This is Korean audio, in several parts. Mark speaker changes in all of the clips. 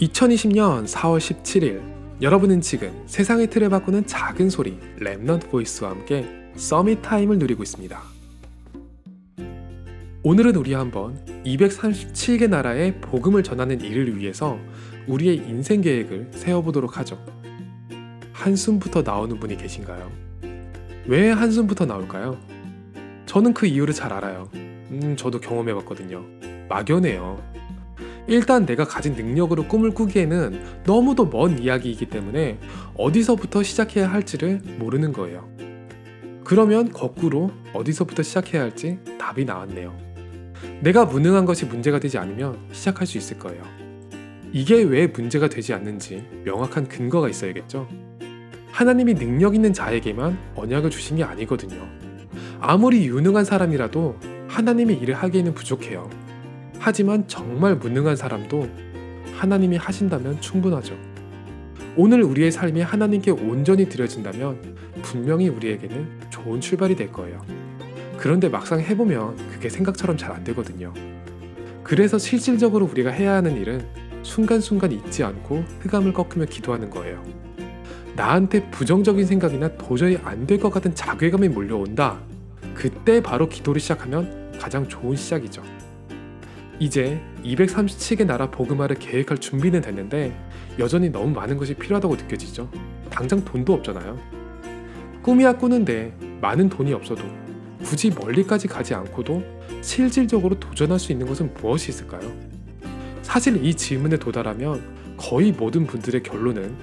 Speaker 1: 2020년 4월 17일 여러분은 지금 세상의 틀을 바꾸는 작은 소리 Remnant Voice와 함께 Summit Time을 누리고 있습니다. 오늘은 우리 한번 237개 나라의 복음을 전하는 일을 위해서 우리의 인생 계획을 세워보도록 하죠. 한숨부터 나오는 분이 계신가요? 왜 한숨부터 나올까요? 저는 그 이유를 잘 알아요. 음, 저도 경험해봤거든요. 막연해요. 일단 내가 가진 능력으로 꿈을 꾸기에는 너무도 먼 이야기이기 때문에 어디서부터 시작해야 할지를 모르는 거예요. 그러면 거꾸로 어디서부터 시작해야 할지 답이 나왔네요. 내가 무능한 것이 문제가 되지 않으면 시작할 수 있을 거예요. 이게 왜 문제가 되지 않는지 명확한 근거가 있어야겠죠. 하나님이 능력 있는 자에게만 언약을 주신 게 아니거든요. 아무리 유능한 사람이라도 하나님의 일을 하기에는 부족해요. 하지만 정말 무능한 사람도 하나님이 하신다면 충분하죠. 오늘 우리의 삶이 하나님께 온전히 드려진다면 분명히 우리에게는 좋은 출발이 될 거예요. 그런데 막상 해보면 그게 생각처럼 잘 안 되거든요. 그래서 실질적으로 우리가 해야 하는 일은 순간순간 잊지 않고 흑암을 꺾으며 기도하는 거예요. 나한테 부정적인 생각이나 도저히 안 될 것 같은 자괴감이 몰려온다. 그때 바로 기도를 시작하면 가장 좋은 시작이죠. 이제 237개 나라 복음화를 계획할 준비는 됐는데 여전히 너무 많은 것이 필요하다고 느껴지죠. 당장 돈도 없잖아요. 꿈이야 꾸는데 많은 돈이 없어도 굳이 멀리까지 가지 않고도 실질적으로 도전할 수 있는 것은 무엇이 있을까요? 사실 이 질문에 도달하면 거의 모든 분들의 결론은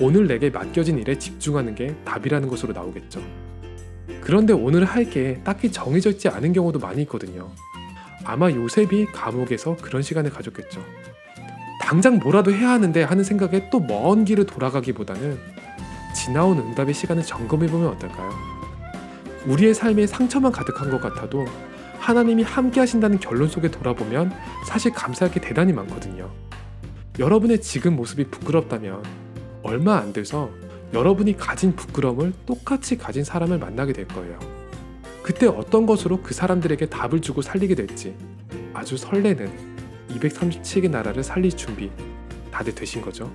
Speaker 1: 오늘 내게 맡겨진 일에 집중하는 게 답이라는 것으로 나오겠죠. 그런데 오늘 할 게 딱히 정해져 있지 않은 경우도 많이 있거든요. 아마 요셉이 감옥에서 그런 시간을 가졌겠죠. 당장 뭐라도 해야 하는데 하는 생각에 또 먼 길을 돌아가기보다는 지나온 응답의 시간을 점검해보면 어떨까요? 우리의 삶에 상처만 가득한 것 같아도 하나님이 함께 하신다는 결론 속에 돌아보면 사실 감사할 게 대단히 많거든요. 여러분의 지금 모습이 부끄럽다면 얼마 안 돼서 여러분이 가진 부끄러움을 똑같이 가진 사람을 만나게 될 거예요. 그때 어떤 것으로 그 사람들에게 답을 주고 살리게 될지 아주 설레는 237개 나라를 살릴 준비 다들 되신 거죠?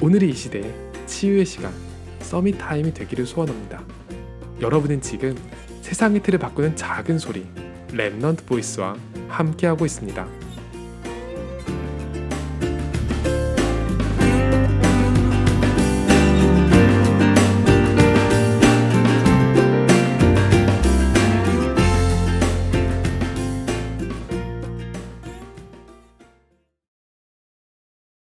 Speaker 1: 오늘이 이 시대의 치유의 시간 서밋 타임이 되기를 소원합니다. 여러분은 지금 세상의 틀을 바꾸는 작은 소리 랩넌트 보이스와 함께하고 있습니다.